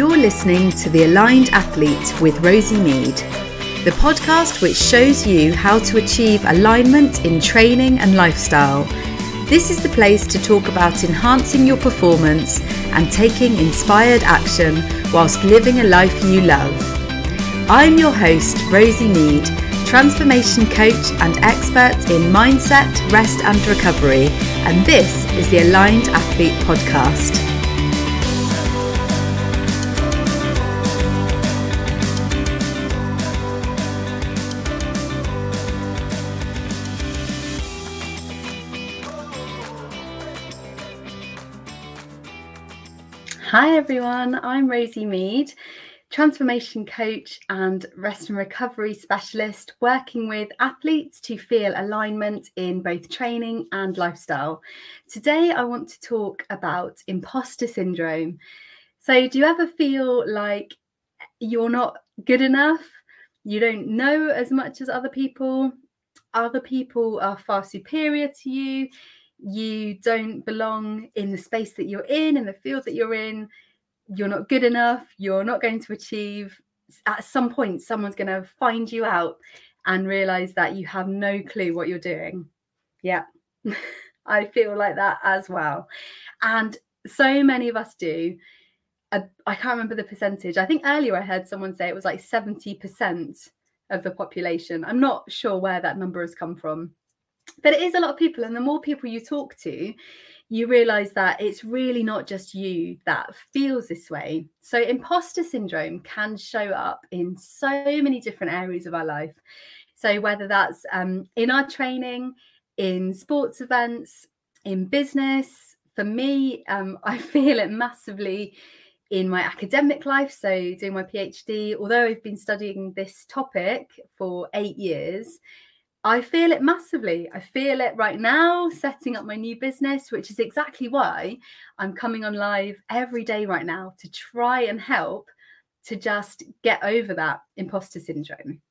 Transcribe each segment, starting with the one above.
You're listening to The Aligned Athlete with Rosie Mead, the podcast which shows you how to achieve alignment in training and lifestyle. This is the place to talk about enhancing your performance and taking inspired action whilst living a life you love. I'm your host, Rosie Mead, transformation coach and expert in mindset, rest, and recovery, and this is the Aligned Athlete Podcast. Hi everyone, I'm Rosie Mead, transformation coach and rest and recovery specialist, working with athletes to feel alignment in both training and lifestyle. Today, I want to talk about imposter syndrome. So, do you ever feel like you're not good enough? You don't know as much as other people? Other people are far superior to you you don't belong in the space that you're in, in the field that you're in, you're not good enough, you're not going to achieve. At some point, someone's going to find you out and realize that you have no clue what you're doing. Yeah, I feel like that as well. And so many of us do. I, I can't remember the percentage. I think earlier I heard someone say it was like 70% of the population. I'm not sure where that number has come from but it is a lot of people and the more people you talk to you realize that it's really not just you that feels this way. So imposter syndrome can show up in so many different areas of our life. So whether that's um, in our training in sports events in business for me um, i feel it massively in my academic life so doing my phd although i've been studying this topic for eight years I feel it massively. I feel it right now, setting up my new business, which is exactly why I'm coming on live every day right now to try and help to just get over that imposter syndrome.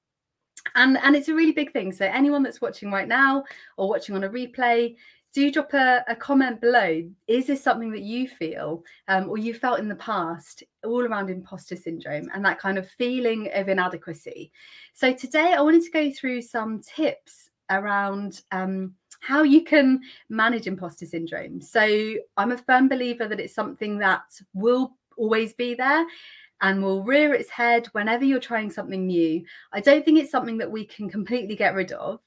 And, and it's a really big thing. So, anyone that's watching right now or watching on a replay, do drop a, a, comment below. Is this something that you feel um, or you felt in the past all around imposter syndrome and that kind of feeling of inadequacy? So, today I wanted to go through some tips around um, how you can manage imposter syndrome. So, I'm a firm believer that it's something that will always be there and will rear its head whenever you're trying something new. I don't think it's something that we can completely get rid of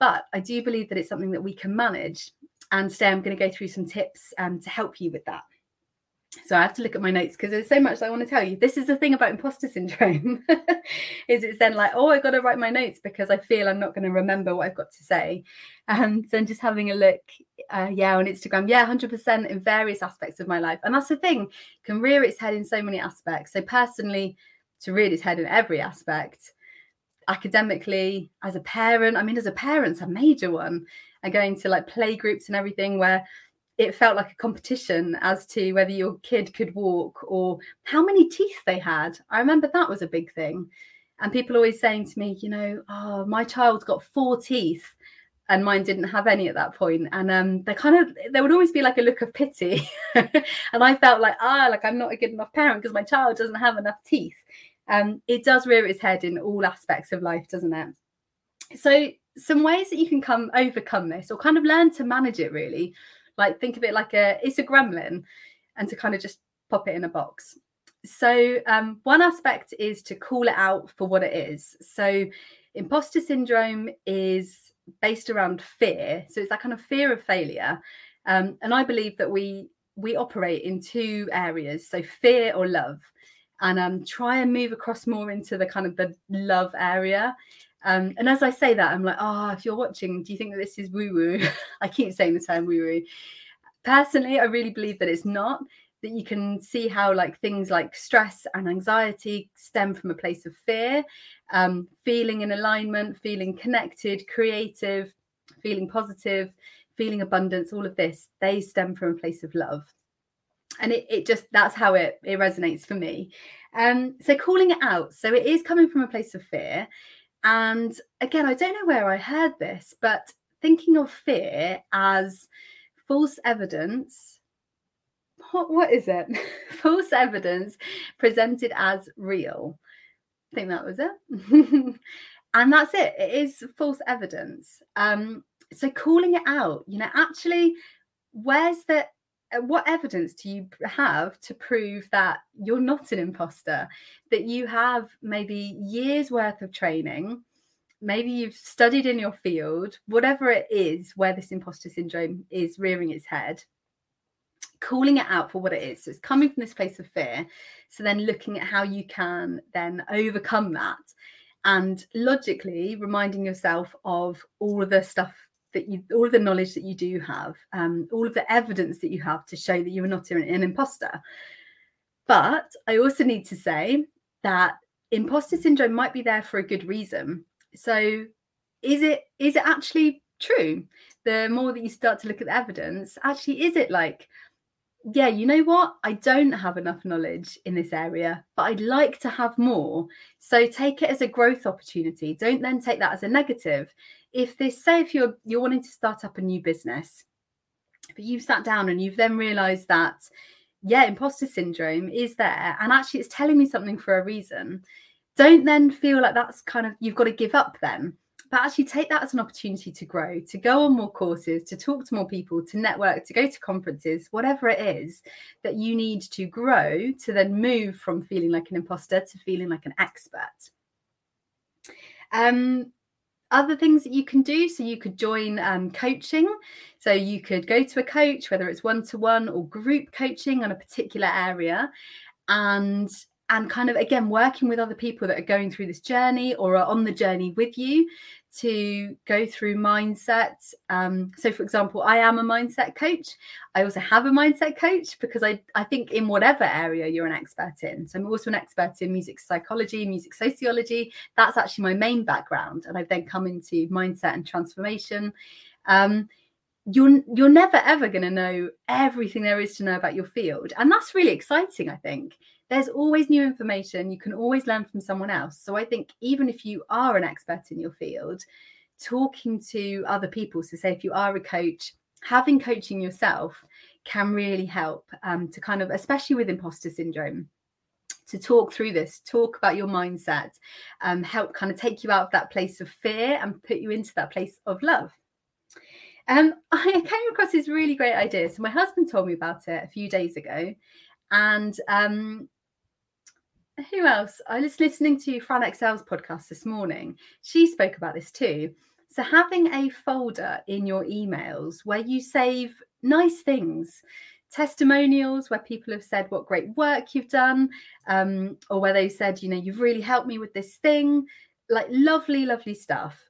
but I do believe that it's something that we can manage. And today I'm going to go through some tips um, to help you with that. So I have to look at my notes because there's so much I want to tell you. This is the thing about imposter syndrome, is it's then like, oh, I've got to write my notes because I feel I'm not going to remember what I've got to say. And so I'm just having a look, uh, yeah, on Instagram, yeah, 100% in various aspects of my life. And that's the thing, can rear its head in so many aspects. So personally, to rear its head in every aspect, academically, as a parent, I mean, as a parent, it's a major one and going to like play groups and everything where it felt like a competition as to whether your kid could walk or how many teeth they had. I remember that was a big thing. And people always saying to me, you know, oh, my child's got four teeth and mine didn't have any at that point. And um, they kind of, there would always be like a look of pity. and I felt like, ah, like I'm not a good enough parent because my child doesn't have enough teeth. Um, it does rear its head in all aspects of life, doesn't it? So some ways that you can come overcome this or kind of learn to manage it really. Like think of it like a it's a gremlin and to kind of just pop it in a box. So um, one aspect is to call it out for what it is. So imposter syndrome is based around fear. So it's that kind of fear of failure. Um, and i believe that we we operate in two areas. So fear or love and um, try and move across more into the kind of the love area um, and as I say that, I'm like, oh, if you're watching, do you think that this is woo woo? I keep saying the term woo woo. Personally, I really believe that it's not. That you can see how like things like stress and anxiety stem from a place of fear, um, feeling in alignment, feeling connected, creative, feeling positive, feeling abundance. All of this they stem from a place of love, and it, it just that's how it it resonates for me. Um, so calling it out. So it is coming from a place of fear and again, I don't know where I heard this, but thinking of fear as false evidence what, what is it? False evidence presented as real. I think that was it. and that's it. It is false evidence. Um, so calling it out, you know, actually, where's the Uh, what evidence do you have to prove that you're not an imposter? That you have maybe years worth of training maybe you've studied in your field whatever it is where this imposter syndrome is rearing its head calling it out for what it is. So it's coming from this place of fear. So then looking at how you can then overcome that and logically reminding yourself of all of the stuff that you all of the knowledge that you do have um, all of the evidence that you have to show that you are not an, an imposter. But i also need to say that imposter syndrome might be there for a good reason. So is it is it actually true? The more that you start to look at the evidence actually is it like yeah, you know what? I don't have enough knowledge in this area, but I'd like to have more. So take it as a growth opportunity. Don't then take that as a negative if this say if you're you're wanting to start up a new business but you've sat down and you've then realized that yeah imposter syndrome is there and actually it's telling me something for a reason don't then feel like that's kind of you've got to give up then but actually take that as an opportunity to grow to go on more courses to talk to more people to network to go to conferences whatever it is that you need to grow to then move from feeling like an imposter to feeling like an expert um other things that you can do. So you could join um, coaching. So you could go to a coach, whether it's one to one or group coaching on a particular area, and and kind of again working with other people that are going through this journey or are on the journey with you to go through mindset. Um, so, for example, I am a mindset coach. I also have a mindset coach because I, I think in whatever area you're an expert in. So, I'm also an expert in music psychology, music sociology. That's actually my main background. And I've then come into mindset and transformation. Um, you're you're never ever going to know everything there is to know about your field and that's really exciting i think there's always new information. You can always learn from someone else. So I think even if you are an expert in your field, talking to other people, so say if you are a coach, having coaching yourself can really help um, to kind of, especially with imposter syndrome, to talk through this, talk about your mindset, um, help kind of take you out of that place of fear and put you into that place of love. Um, I came across this really great idea. So my husband told me about it a few days ago, and um, who else? I was listening to Fran Excel's podcast this morning. She spoke about this too. So having a folder in your emails where you save nice things, testimonials where people have said what great work you've done, um, or where they've said, you know, you've really helped me with this thing, like lovely, lovely stuff.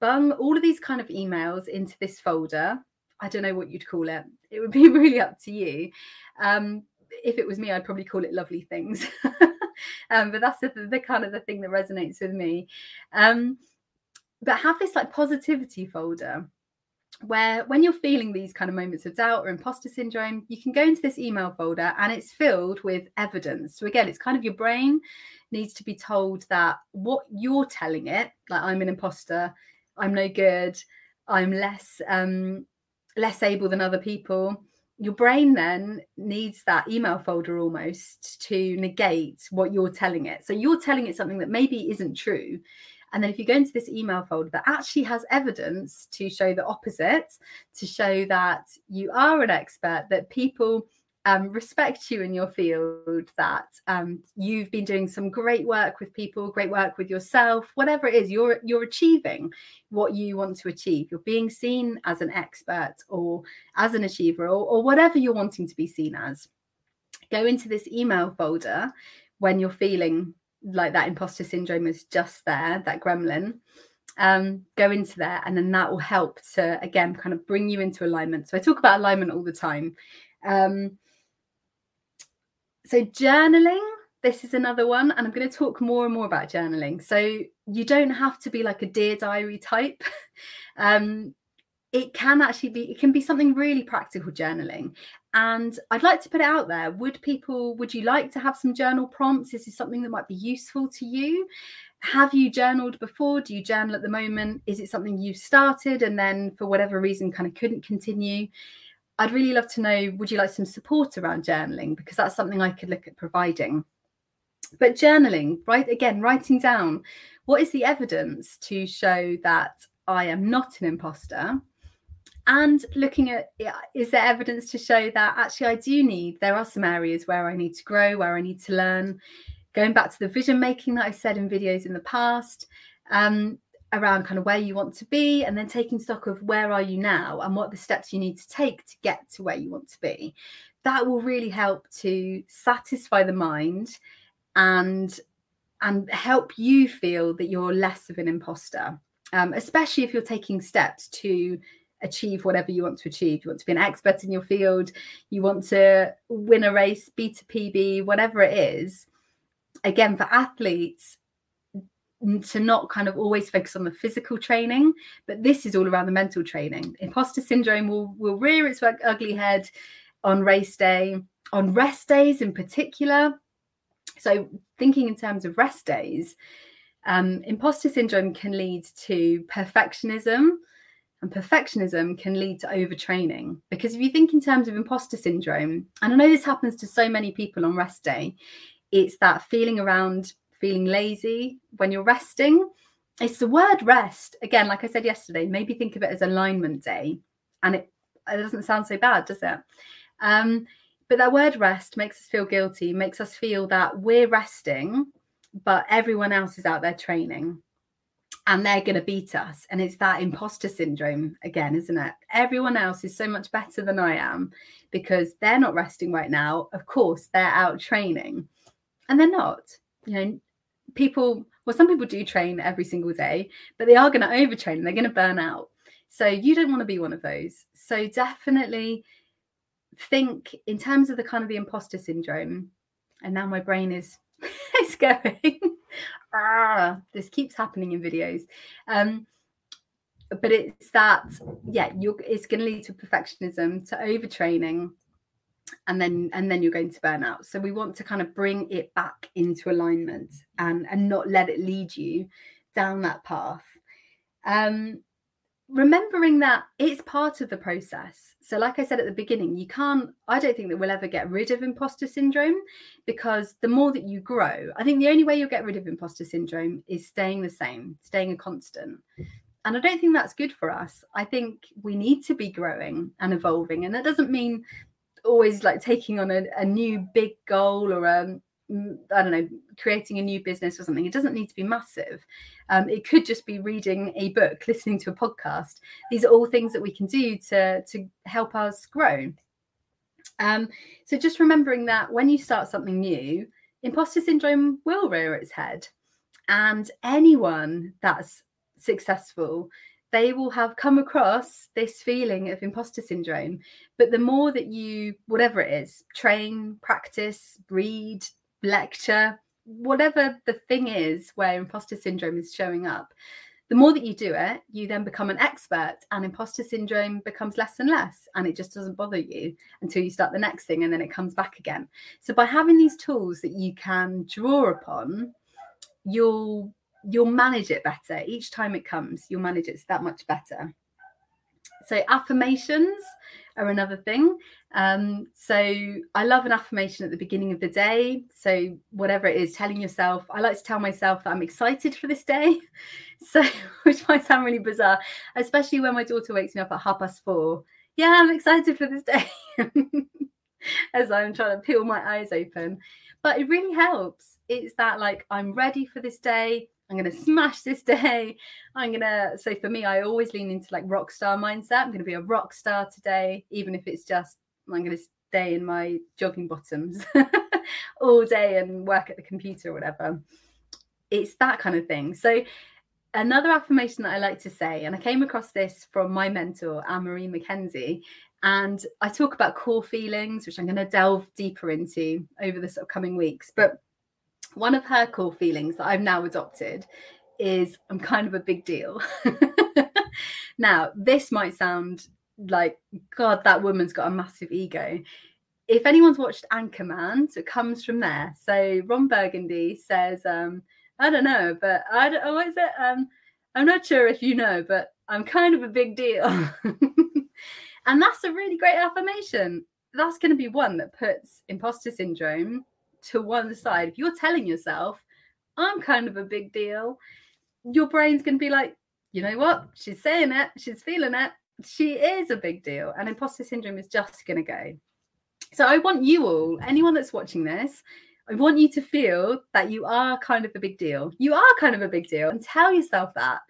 Bung all of these kind of emails into this folder. I don't know what you'd call it. It would be really up to you. Um, if it was me, I'd probably call it lovely things. um, but that's the, the, kind of the thing that resonates with me. Um, but have this like positivity folder where when you're feeling these kind of moments of doubt or imposter syndrome, you can go into this email folder and it's filled with evidence. So again, it's kind of your brain needs to be told that what you're telling it, like I'm an imposter, I'm no good, I'm less um less able than other people your brain then needs that email folder almost to negate what you're telling it. So you're telling it something that maybe isn't true. And then if you go into this email folder that actually has evidence to show the opposite, to show that you are an expert, that people um, respect you in your field, that um, you've been doing some great work with people, great work with yourself, whatever it is, you're you're achieving what you want to achieve. You're being seen as an expert or as an achiever or, or whatever you're wanting to be seen as. Go into this email folder when you're feeling like that imposter syndrome is just there, that gremlin. Um, go into there, and then that will help to again kind of bring you into alignment. So I talk about alignment all the time. Um, so, journaling, this is another one, and I'm going to talk more and more about journaling. So, you don't have to be like a dear diary type. um, it can actually be, it can be something really practical journaling. And I'd like to put it out there. Would people, would you like to have some journal prompts? Is this something that might be useful to you? Have you journaled before? Do you journal at the moment? Is it something you started and then for whatever reason kind of couldn't continue? I'd really love to know would you like some support around journaling? Because that's something I could look at providing. But journaling, right? Again, writing down what is the evidence to show that I am not an imposter? And looking at is there evidence to show that actually I do need, there are some areas where I need to grow, where I need to learn. Going back to the vision making that I've said in videos in the past, um, around kind of where you want to be and then taking stock of where are you now and what the steps you need to take to get to where you want to be. That will really help to satisfy the mind and and help you feel that you're less of an imposter um, especially if you're taking steps to achieve whatever you want to achieve. You want to be an expert in your field you want to win a race beat a pb whatever it is. Again for athletes to not kind of always focus on the physical training, but this is all around the mental training. Imposter syndrome will, will rear its ugly head on race day, on rest days in particular. So, thinking in terms of rest days, um, imposter syndrome can lead to perfectionism, and perfectionism can lead to overtraining. Because if you think in terms of imposter syndrome, and I know this happens to so many people on rest day, it's that feeling around feeling lazy when you're resting. It's the word rest. Again, like I said yesterday, maybe think of it as alignment day. And it, it doesn't sound so bad, does it? Um, but that word rest makes us feel guilty, makes us feel that we're resting, but everyone else is out there training and they're going to beat us. And it's that imposter syndrome again, isn't it? Everyone else is so much better than I am because they're not resting right now. Of course, they're out training and they're not. You know, people well some people do train every single day but they are going to overtrain and they're going to burn out. So you don't want to be one of those. So definitely think in terms of the kind of the imposter syndrome and now my brain is is going ah, this keeps happening in videos. Um but it's that yeah you're it's going to lead to perfectionism to overtraining and then and then you're going to burn out. So we want to kind of bring it back into alignment and and not let it lead you down that path. Um remembering that it's part of the process. So like i said at the beginning you can't i don't think that we'll ever get rid of imposter syndrome because the more that you grow i think the only way you'll get rid of imposter syndrome is staying the same staying a constant. And i don't think that's good for us. I think we need to be growing and evolving. And that doesn't mean always like taking on a, a new big goal or um I don't know, creating a new business or something. It doesn't need to be massive. Um, it could just be reading a book, listening to a podcast. These are all things that we can do to to help us grow. Um, so just remembering that when you start something new, imposter syndrome will rear its head, and anyone that's successful they will have come across this feeling of imposter syndrome. But the more that you, whatever it is, train, practice, read, lecture, whatever the thing is where imposter syndrome is showing up, the more that you do it, you then become an expert, and imposter syndrome becomes less and less, and it just doesn't bother you until you start the next thing, and then it comes back again. So, by having these tools that you can draw upon, you'll you'll manage it better. Each time it comes you'll manage it that much better. So affirmations are another thing. Um, so i love an affirmation at the beginning of the day. So whatever it is telling yourself i like to tell myself that i'm excited for this day. So which might sound really bizarre especially when my daughter wakes me up at half past four. Yeah i'm excited for this day. As i'm trying to peel my eyes open. But it really helps. It's that like i'm ready for this day I'm going to smash this day. I'm going to, so for me, I always lean into like rock star mindset. I'm going to be a rock star today, even if it's just, I'm going to stay in my jogging bottoms all day and work at the computer or whatever. It's that kind of thing. So, another affirmation that I like to say, and I came across this from my mentor, Anne Marie McKenzie, and I talk about core feelings, which I'm going to delve deeper into over the sort of coming weeks. But one of her core feelings that I've now adopted is I'm kind of a big deal. now, this might sound like, God, that woman's got a massive ego. If anyone's watched Anchorman, so it comes from there. So Ron Burgundy says, um, I don't know, but I don't, what is it? Um, I'm not sure if you know, but I'm kind of a big deal. And that's a really great affirmation. That's going to be one that puts imposter syndrome to one side. If you're telling yourself, I'm kind of a big deal, your brain's going to be like, you know what? She's saying it, she's feeling it. She is a big deal. And imposter syndrome is just going to go. So I want you all, anyone that's watching this, I want you to feel that you are kind of a big deal. You are kind of a big deal and tell yourself that.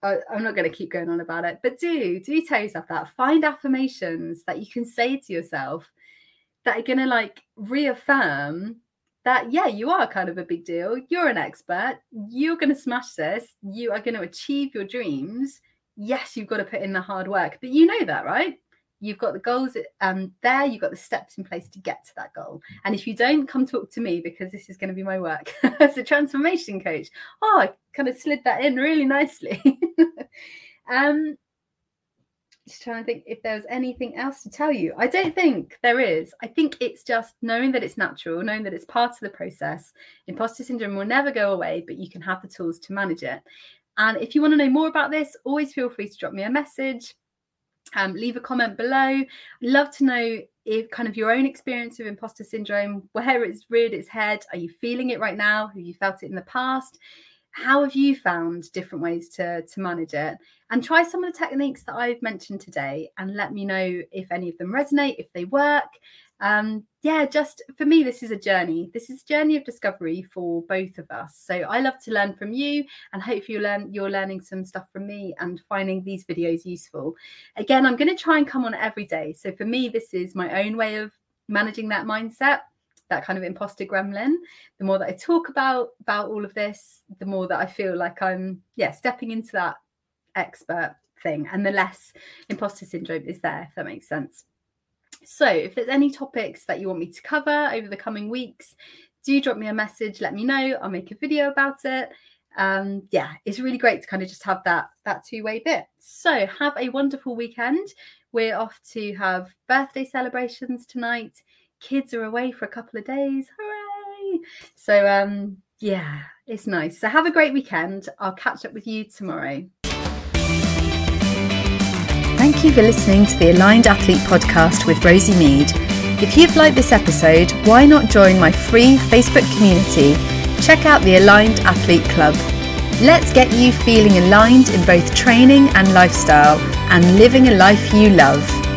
I, am not going to keep going on about it, but do, do tell yourself that. Find affirmations that you can say to yourself that are going to like reaffirm that, yeah, you are kind of a big deal. You're an expert. You're going to smash this. You are going to achieve your dreams. Yes, you've got to put in the hard work, but you know that, right? you've got the goals um, there, you've got the steps in place to get to that goal. And if you don't, come talk to me because this is going to be my work as a transformation coach. Oh, I kind of slid that in really nicely. um, just trying to think if there's anything else to tell you. I don't think there is. I think it's just knowing that it's natural, knowing that it's part of the process. Imposter syndrome will never go away, but you can have the tools to manage it. And if you want to know more about this, always feel free to drop me a message um, leave a comment below. Love to know if kind of your own experience of imposter syndrome, where it's reared its head. Are you feeling it right now? Have you felt it in the past? How have you found different ways to, to manage it? And try some of the techniques that I've mentioned today and let me know if any of them resonate, if they work, um, yeah, just for me, this is a journey. This is a journey of discovery for both of us. So I love to learn from you, and hope you learn you're learning some stuff from me and finding these videos useful. Again, I'm going to try and come on every day. So for me, this is my own way of managing that mindset that kind of imposter gremlin the more that i talk about about all of this the more that i feel like i'm yeah stepping into that expert thing and the less imposter syndrome is there if that makes sense so, if there's any topics that you want me to cover over the coming weeks, do drop me a message, let me know. I'll make a video about it. Um, yeah, it's really great to kind of just have that that two-way bit. So, have a wonderful weekend. We're off to have birthday celebrations tonight. Kids are away for a couple of days. Hooray! So, um, yeah, it's nice. So, have a great weekend. I'll catch up with you tomorrow. Thank you for listening to the Aligned Athlete podcast with Rosie Mead. If you've liked this episode, why not join my free Facebook community? Check out the Aligned Athlete Club. Let's get you feeling aligned in both training and lifestyle and living a life you love.